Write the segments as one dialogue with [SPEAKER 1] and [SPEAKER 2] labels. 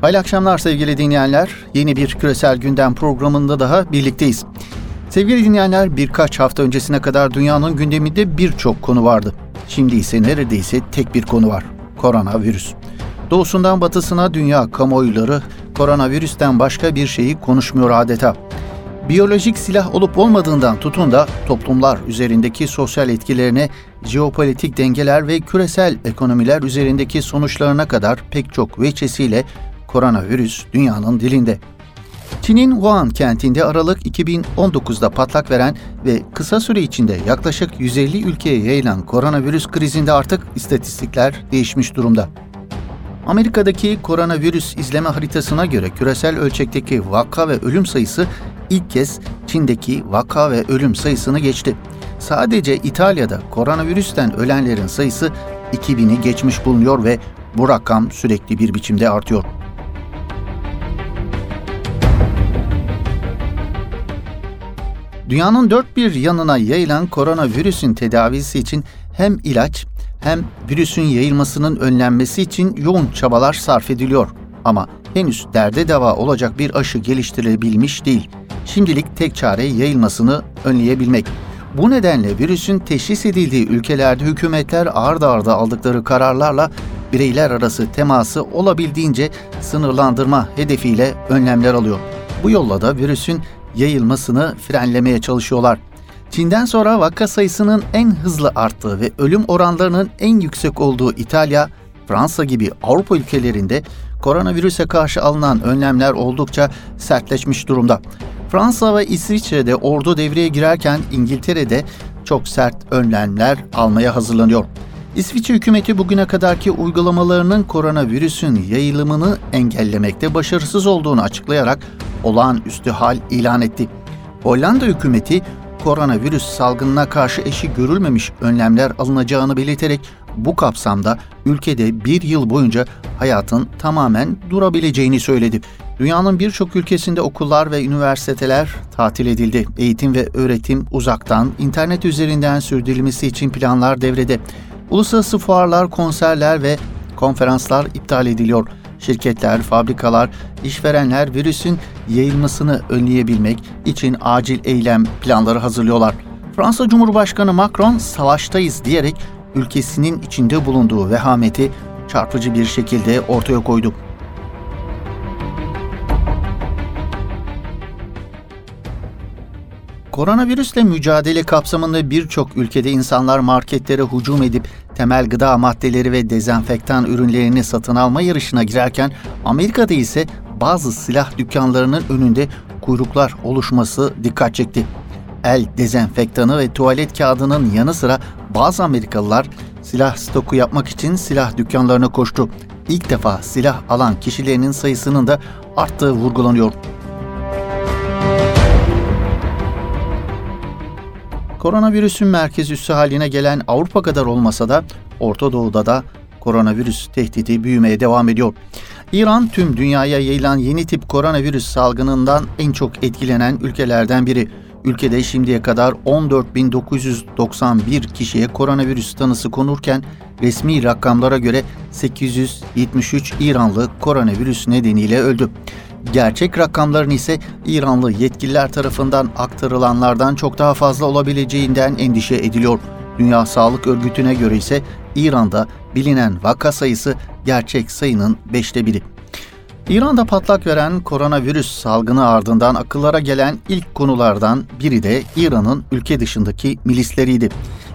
[SPEAKER 1] Hayırlı akşamlar sevgili dinleyenler. Yeni bir küresel gündem programında daha birlikteyiz. Sevgili dinleyenler birkaç hafta öncesine kadar dünyanın gündeminde birçok konu vardı. Şimdi ise neredeyse tek bir konu var. Koronavirüs. Doğusundan batısına dünya kamuoyları koronavirüsten başka bir şeyi konuşmuyor adeta. Biyolojik silah olup olmadığından tutun da toplumlar üzerindeki sosyal etkilerine, jeopolitik dengeler ve küresel ekonomiler üzerindeki sonuçlarına kadar pek çok veçesiyle koronavirüs dünyanın dilinde. Çin'in Wuhan kentinde Aralık 2019'da patlak veren ve kısa süre içinde yaklaşık 150 ülkeye yayılan koronavirüs krizinde artık istatistikler değişmiş durumda. Amerika'daki koronavirüs izleme haritasına göre küresel ölçekteki vaka ve ölüm sayısı ilk kez Çin'deki vaka ve ölüm sayısını geçti. Sadece İtalya'da koronavirüsten ölenlerin sayısı 2000'i geçmiş bulunuyor ve bu rakam sürekli bir biçimde artıyor. Dünyanın dört bir yanına yayılan koronavirüsün tedavisi için hem ilaç hem virüsün yayılmasının önlenmesi için yoğun çabalar sarf ediliyor. Ama henüz derde deva olacak bir aşı geliştirilebilmiş değil. Şimdilik tek çare yayılmasını önleyebilmek. Bu nedenle virüsün teşhis edildiği ülkelerde hükümetler ard arda aldıkları kararlarla bireyler arası teması olabildiğince sınırlandırma hedefiyle önlemler alıyor. Bu yolla da virüsün yayılmasını frenlemeye çalışıyorlar. Çin'den sonra vaka sayısının en hızlı arttığı ve ölüm oranlarının en yüksek olduğu İtalya, Fransa gibi Avrupa ülkelerinde koronavirüse karşı alınan önlemler oldukça sertleşmiş durumda. Fransa ve İsviçre'de ordu devreye girerken İngiltere'de çok sert önlemler almaya hazırlanıyor. İsviçre hükümeti bugüne kadarki uygulamalarının koronavirüsün yayılımını engellemekte başarısız olduğunu açıklayarak olağanüstü hal ilan etti. Hollanda hükümeti koronavirüs salgınına karşı eşi görülmemiş önlemler alınacağını belirterek bu kapsamda ülkede bir yıl boyunca hayatın tamamen durabileceğini söyledi. Dünyanın birçok ülkesinde okullar ve üniversiteler tatil edildi. Eğitim ve öğretim uzaktan, internet üzerinden sürdürülmesi için planlar devrede. Uluslararası fuarlar, konserler ve konferanslar iptal ediliyor. Şirketler, fabrikalar, işverenler virüsün yayılmasını önleyebilmek için acil eylem planları hazırlıyorlar. Fransa Cumhurbaşkanı Macron savaştayız diyerek ülkesinin içinde bulunduğu vehameti çarpıcı bir şekilde ortaya koydu. Koronavirüsle mücadele kapsamında birçok ülkede insanlar marketlere hücum edip temel gıda maddeleri ve dezenfektan ürünlerini satın alma yarışına girerken Amerika'da ise bazı silah dükkanlarının önünde kuyruklar oluşması dikkat çekti. El dezenfektanı ve tuvalet kağıdının yanı sıra bazı Amerikalılar silah stoku yapmak için silah dükkanlarına koştu. İlk defa silah alan kişilerin sayısının da arttığı vurgulanıyor. Koronavirüsün merkez üssü haline gelen Avrupa kadar olmasa da Orta Doğu'da da koronavirüs tehdidi büyümeye devam ediyor. İran tüm dünyaya yayılan yeni tip koronavirüs salgınından en çok etkilenen ülkelerden biri. Ülkede şimdiye kadar 14.991 kişiye koronavirüs tanısı konurken resmi rakamlara göre 873 İranlı koronavirüs nedeniyle öldü. Gerçek rakamların ise İranlı yetkililer tarafından aktarılanlardan çok daha fazla olabileceğinden endişe ediliyor. Dünya Sağlık Örgütü'ne göre ise İran'da bilinen vaka sayısı gerçek sayının beşte biri. İran'da patlak veren koronavirüs salgını ardından akıllara gelen ilk konulardan biri de İran'ın ülke dışındaki milisleriydi.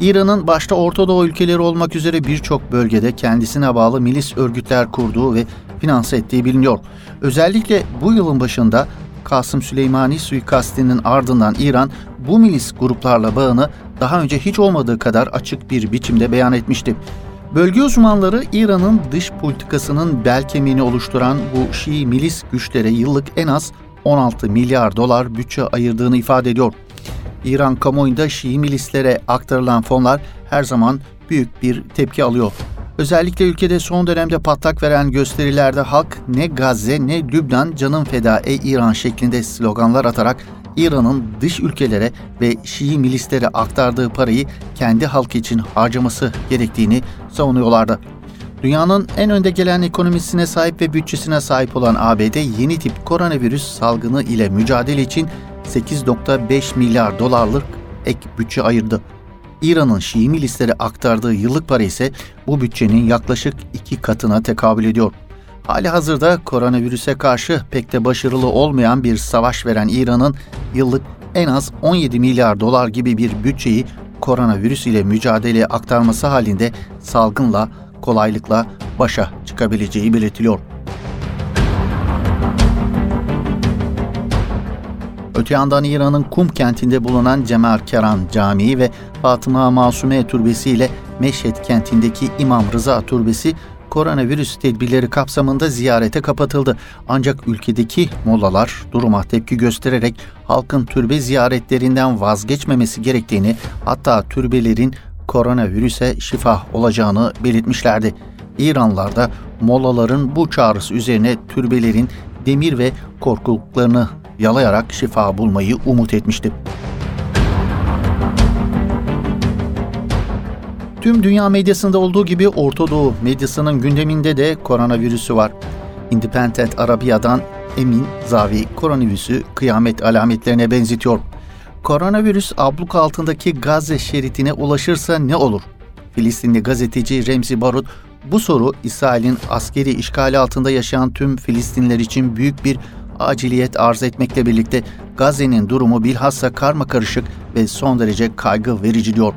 [SPEAKER 1] İran'ın başta Orta Doğu ülkeleri olmak üzere birçok bölgede kendisine bağlı milis örgütler kurduğu ve finanse ettiği biliniyor. Özellikle bu yılın başında Kasım Süleymani suikastinin ardından İran bu milis gruplarla bağını daha önce hiç olmadığı kadar açık bir biçimde beyan etmişti. Bölge uzmanları İran'ın dış politikasının bel kemiğini oluşturan bu Şii milis güçlere yıllık en az 16 milyar dolar bütçe ayırdığını ifade ediyor. İran kamuoyunda Şii milislere aktarılan fonlar her zaman büyük bir tepki alıyor. Özellikle ülkede son dönemde patlak veren gösterilerde halk ne Gazze ne Lübnan canın feda ey İran şeklinde sloganlar atarak İran'ın dış ülkelere ve Şii milislere aktardığı parayı kendi halkı için harcaması gerektiğini savunuyorlardı. Dünyanın en önde gelen ekonomisine sahip ve bütçesine sahip olan ABD yeni tip koronavirüs salgını ile mücadele için 8.5 milyar dolarlık ek bütçe ayırdı. İran'ın Şii milisleri aktardığı yıllık para ise bu bütçenin yaklaşık iki katına tekabül ediyor. Hali hazırda koronavirüse karşı pek de başarılı olmayan bir savaş veren İran'ın yıllık en az 17 milyar dolar gibi bir bütçeyi koronavirüs ile mücadeleye aktarması halinde salgınla kolaylıkla başa çıkabileceği belirtiliyor. Öte yandan İran'ın Kum kentinde bulunan Cemal Camii ve Fatıma Masume Türbesi ile Meşhed kentindeki İmam Rıza Türbesi koronavirüs tedbirleri kapsamında ziyarete kapatıldı. Ancak ülkedeki mollalar duruma tepki göstererek halkın türbe ziyaretlerinden vazgeçmemesi gerektiğini hatta türbelerin koronavirüse şifa olacağını belirtmişlerdi. İranlılar da molaların bu çağrısı üzerine türbelerin demir ve korkuluklarını yalayarak şifa bulmayı umut etmişti. Tüm dünya medyasında olduğu gibi Orta Doğu medyasının gündeminde de koronavirüsü var. Independent Arabiya'dan Emin Zavi koronavirüsü kıyamet alametlerine benzetiyor. Koronavirüs abluk altındaki Gazze şeridine ulaşırsa ne olur? Filistinli gazeteci Remzi Barut bu soru İsrail'in askeri işgali altında yaşayan tüm Filistinler için büyük bir aciliyet arz etmekle birlikte Gazze'nin durumu bilhassa karma karışık ve son derece kaygı verici diyor.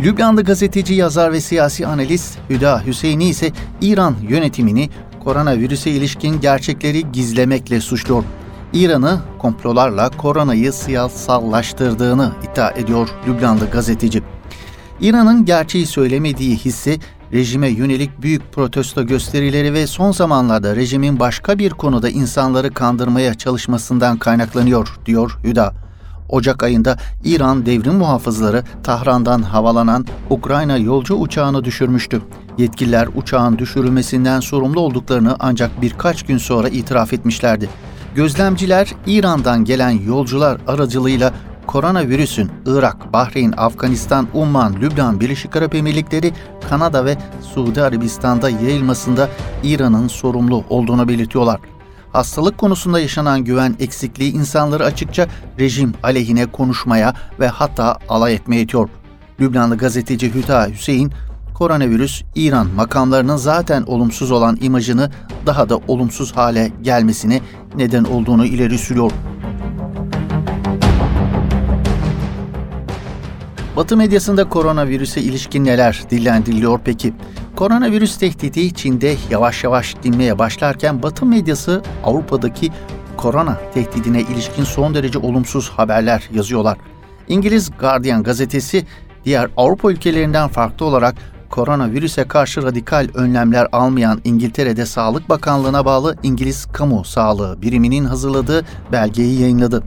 [SPEAKER 1] Lübnanlı gazeteci, yazar ve siyasi analist Hüda Hüseyini ise İran yönetimini koronavirüse ilişkin gerçekleri gizlemekle suçluyor. İran'ı komplolarla koronayı siyasallaştırdığını iddia ediyor Lübnanlı gazeteci. İran'ın gerçeği söylemediği hissi rejime yönelik büyük protesto gösterileri ve son zamanlarda rejimin başka bir konuda insanları kandırmaya çalışmasından kaynaklanıyor, diyor Hüda. Ocak ayında İran devrim muhafızları Tahran'dan havalanan Ukrayna yolcu uçağını düşürmüştü. Yetkililer uçağın düşürülmesinden sorumlu olduklarını ancak birkaç gün sonra itiraf etmişlerdi. Gözlemciler İran'dan gelen yolcular aracılığıyla koronavirüsün Irak, Bahreyn, Afganistan, Umman, Lübnan, Birleşik Arap Emirlikleri, Kanada ve Suudi Arabistan'da yayılmasında İran'ın sorumlu olduğunu belirtiyorlar. Hastalık konusunda yaşanan güven eksikliği insanları açıkça rejim aleyhine konuşmaya ve hatta alay etmeye itiyor. Lübnanlı gazeteci Hüta Hüseyin, koronavirüs İran makamlarının zaten olumsuz olan imajını daha da olumsuz hale gelmesine neden olduğunu ileri sürüyor. Batı medyasında koronavirüse ilişkin neler dillendiriliyor peki? Koronavirüs tehdidi Çin'de yavaş yavaş dinmeye başlarken Batı medyası Avrupa'daki korona tehdidine ilişkin son derece olumsuz haberler yazıyorlar. İngiliz Guardian gazetesi diğer Avrupa ülkelerinden farklı olarak koronavirüse karşı radikal önlemler almayan İngiltere'de Sağlık Bakanlığı'na bağlı İngiliz Kamu Sağlığı biriminin hazırladığı belgeyi yayınladı.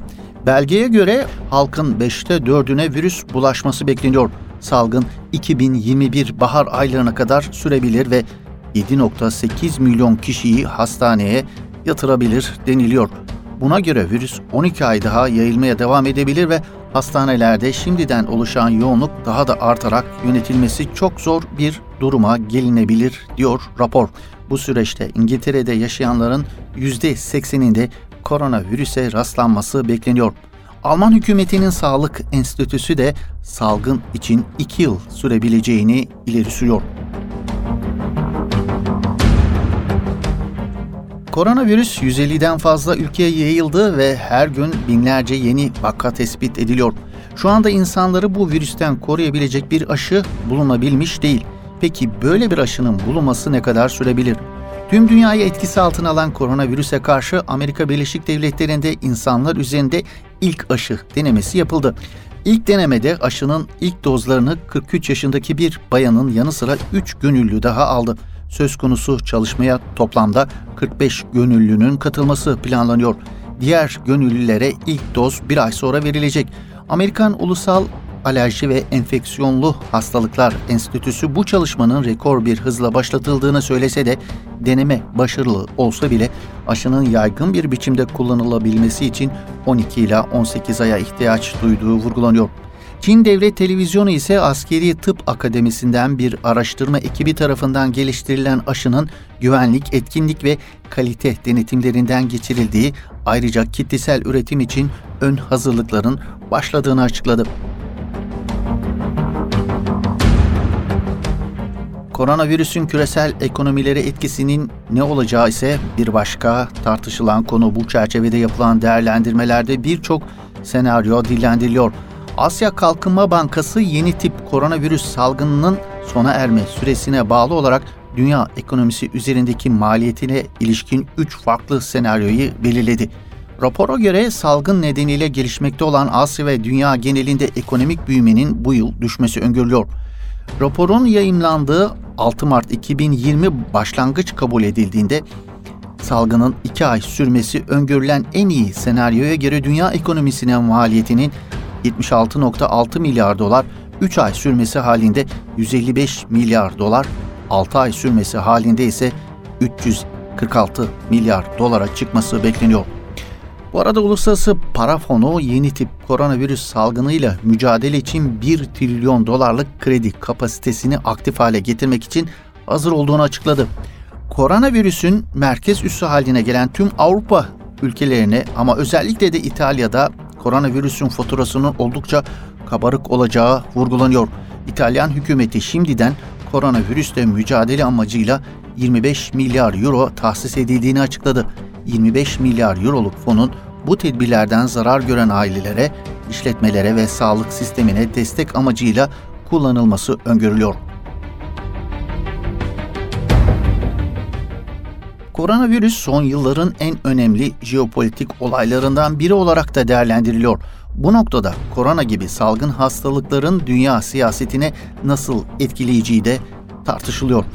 [SPEAKER 1] Belgeye göre halkın 5'te 4'üne virüs bulaşması bekleniyor. Salgın 2021 bahar aylarına kadar sürebilir ve 7.8 milyon kişiyi hastaneye yatırabilir deniliyor. Buna göre virüs 12 ay daha yayılmaya devam edebilir ve hastanelerde şimdiden oluşan yoğunluk daha da artarak yönetilmesi çok zor bir duruma gelinebilir diyor rapor. Bu süreçte İngiltere'de yaşayanların %80'inde koronavirüse rastlanması bekleniyor. Alman hükümetinin sağlık enstitüsü de salgın için 2 yıl sürebileceğini ileri sürüyor. Koronavirüs 150'den fazla ülkeye yayıldı ve her gün binlerce yeni vaka tespit ediliyor. Şu anda insanları bu virüsten koruyabilecek bir aşı bulunabilmiş değil. Peki böyle bir aşının bulunması ne kadar sürebilir? Tüm dünyayı etkisi altına alan koronavirüse karşı Amerika Birleşik Devletleri'nde insanlar üzerinde ilk aşı denemesi yapıldı. İlk denemede aşının ilk dozlarını 43 yaşındaki bir bayanın yanı sıra 3 gönüllü daha aldı. Söz konusu çalışmaya toplamda 45 gönüllünün katılması planlanıyor. Diğer gönüllülere ilk doz bir ay sonra verilecek. Amerikan Ulusal Alerji ve Enfeksiyonlu Hastalıklar Enstitüsü bu çalışmanın rekor bir hızla başlatıldığını söylese de deneme başarılı olsa bile aşının yaygın bir biçimde kullanılabilmesi için 12 ila 18 aya ihtiyaç duyduğu vurgulanıyor. Çin Devlet Televizyonu ise Askeri Tıp Akademisi'nden bir araştırma ekibi tarafından geliştirilen aşının güvenlik, etkinlik ve kalite denetimlerinden geçirildiği ayrıca kitlesel üretim için ön hazırlıkların başladığını açıkladı. Koronavirüsün küresel ekonomilere etkisinin ne olacağı ise bir başka tartışılan konu. Bu çerçevede yapılan değerlendirmelerde birçok senaryo dillendiriliyor. Asya Kalkınma Bankası yeni tip koronavirüs salgınının sona erme süresine bağlı olarak dünya ekonomisi üzerindeki maliyetine ilişkin 3 farklı senaryoyu belirledi. Rapora göre salgın nedeniyle gelişmekte olan Asya ve dünya genelinde ekonomik büyümenin bu yıl düşmesi öngörülüyor. Raporun yayımlandığı 6 Mart 2020 başlangıç kabul edildiğinde salgının 2 ay sürmesi öngörülen en iyi senaryoya göre dünya ekonomisine maliyetinin 76.6 milyar dolar, 3 ay sürmesi halinde 155 milyar dolar, 6 ay sürmesi halinde ise 346 milyar dolara çıkması bekleniyor. Bu arada Uluslararası Para Fonu yeni tip koronavirüs salgınıyla mücadele için 1 trilyon dolarlık kredi kapasitesini aktif hale getirmek için hazır olduğunu açıkladı. Koronavirüsün merkez üssü haline gelen tüm Avrupa ülkelerine ama özellikle de İtalya'da koronavirüsün faturasının oldukça kabarık olacağı vurgulanıyor. İtalyan hükümeti şimdiden koronavirüsle mücadele amacıyla 25 milyar euro tahsis edildiğini açıkladı. 25 milyar euroluk fonun bu tedbirlerden zarar gören ailelere, işletmelere ve sağlık sistemine destek amacıyla kullanılması öngörülüyor. Koronavirüs son yılların en önemli jeopolitik olaylarından biri olarak da değerlendiriliyor. Bu noktada korona gibi salgın hastalıkların dünya siyasetine nasıl etkileyeceği de tartışılıyor.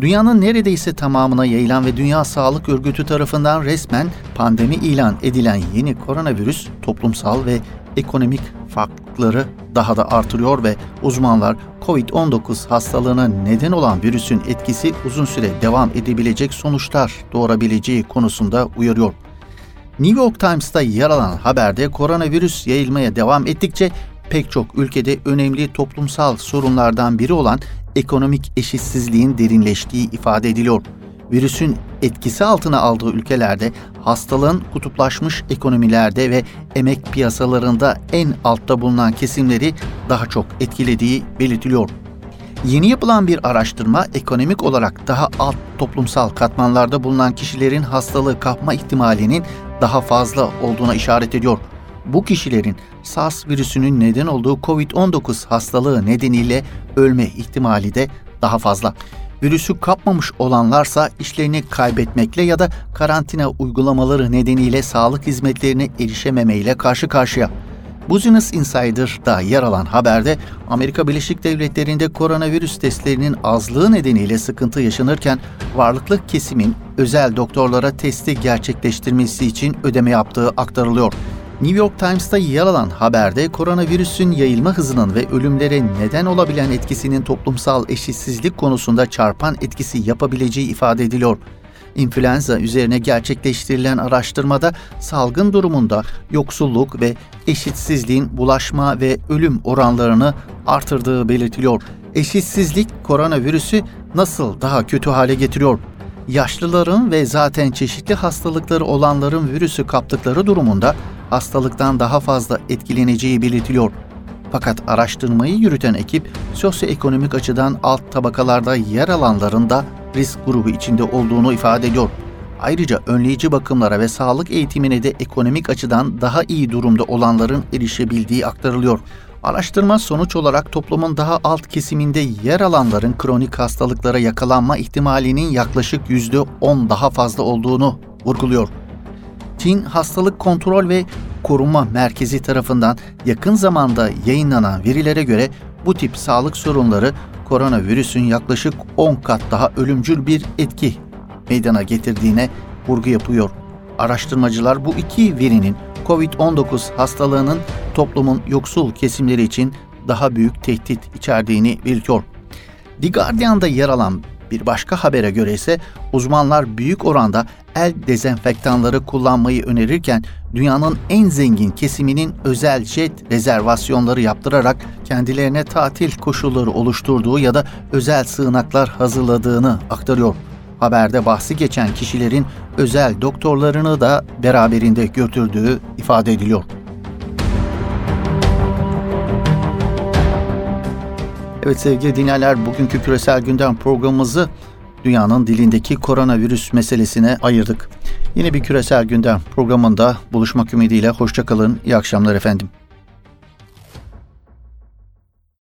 [SPEAKER 1] Dünyanın neredeyse tamamına yayılan ve Dünya Sağlık Örgütü tarafından resmen pandemi ilan edilen yeni koronavirüs toplumsal ve ekonomik farklılıkları daha da artırıyor ve uzmanlar COVID-19 hastalığına neden olan virüsün etkisi uzun süre devam edebilecek sonuçlar doğurabileceği konusunda uyarıyor. New York Times'ta yer alan haberde koronavirüs yayılmaya devam ettikçe pek çok ülkede önemli toplumsal sorunlardan biri olan ekonomik eşitsizliğin derinleştiği ifade ediliyor. Virüsün etkisi altına aldığı ülkelerde hastalığın kutuplaşmış ekonomilerde ve emek piyasalarında en altta bulunan kesimleri daha çok etkilediği belirtiliyor. Yeni yapılan bir araştırma ekonomik olarak daha alt toplumsal katmanlarda bulunan kişilerin hastalığı kapma ihtimalinin daha fazla olduğuna işaret ediyor bu kişilerin SARS virüsünün neden olduğu COVID-19 hastalığı nedeniyle ölme ihtimali de daha fazla. Virüsü kapmamış olanlarsa işlerini kaybetmekle ya da karantina uygulamaları nedeniyle sağlık hizmetlerine erişememeyle karşı karşıya. Business Insider'da yer alan haberde Amerika Birleşik Devletleri'nde koronavirüs testlerinin azlığı nedeniyle sıkıntı yaşanırken varlıklı kesimin özel doktorlara testi gerçekleştirmesi için ödeme yaptığı aktarılıyor. New York Times'ta yer alan haberde koronavirüsün yayılma hızının ve ölümlere neden olabilen etkisinin toplumsal eşitsizlik konusunda çarpan etkisi yapabileceği ifade ediliyor. İnfluenza üzerine gerçekleştirilen araştırmada salgın durumunda yoksulluk ve eşitsizliğin bulaşma ve ölüm oranlarını artırdığı belirtiliyor. Eşitsizlik koronavirüsü nasıl daha kötü hale getiriyor? Yaşlıların ve zaten çeşitli hastalıkları olanların virüsü kaptıkları durumunda hastalıktan daha fazla etkileneceği belirtiliyor. Fakat araştırmayı yürüten ekip sosyoekonomik açıdan alt tabakalarda yer alanların da risk grubu içinde olduğunu ifade ediyor. Ayrıca önleyici bakımlara ve sağlık eğitimine de ekonomik açıdan daha iyi durumda olanların erişebildiği aktarılıyor. Araştırma sonuç olarak toplumun daha alt kesiminde yer alanların kronik hastalıklara yakalanma ihtimalinin yaklaşık %10 daha fazla olduğunu vurguluyor. Çin Hastalık Kontrol ve Koruma Merkezi tarafından yakın zamanda yayınlanan verilere göre bu tip sağlık sorunları koronavirüsün yaklaşık 10 kat daha ölümcül bir etki meydana getirdiğine vurgu yapıyor. Araştırmacılar bu iki verinin COVID-19 hastalığının toplumun yoksul kesimleri için daha büyük tehdit içerdiğini belirtiyor. The Guardian'da yer alan Bir başka habere göre ise uzmanlar büyük oranda el dezenfektanları kullanmayı önerirken dünyanın en zengin kesiminin özel jet rezervasyonları yaptırarak kendilerine tatil koşulları oluşturduğu ya da özel sığınaklar hazırladığını aktarıyor. Haberde bahsi geçen kişilerin özel doktorlarını da beraberinde götürdüğü ifade ediliyor. Evet sevgili dinleyenler bugünkü küresel gündem programımızı dünyanın dilindeki koronavirüs meselesine ayırdık. Yine bir küresel gündem programında buluşmak ümidiyle hoşçakalın, iyi akşamlar efendim.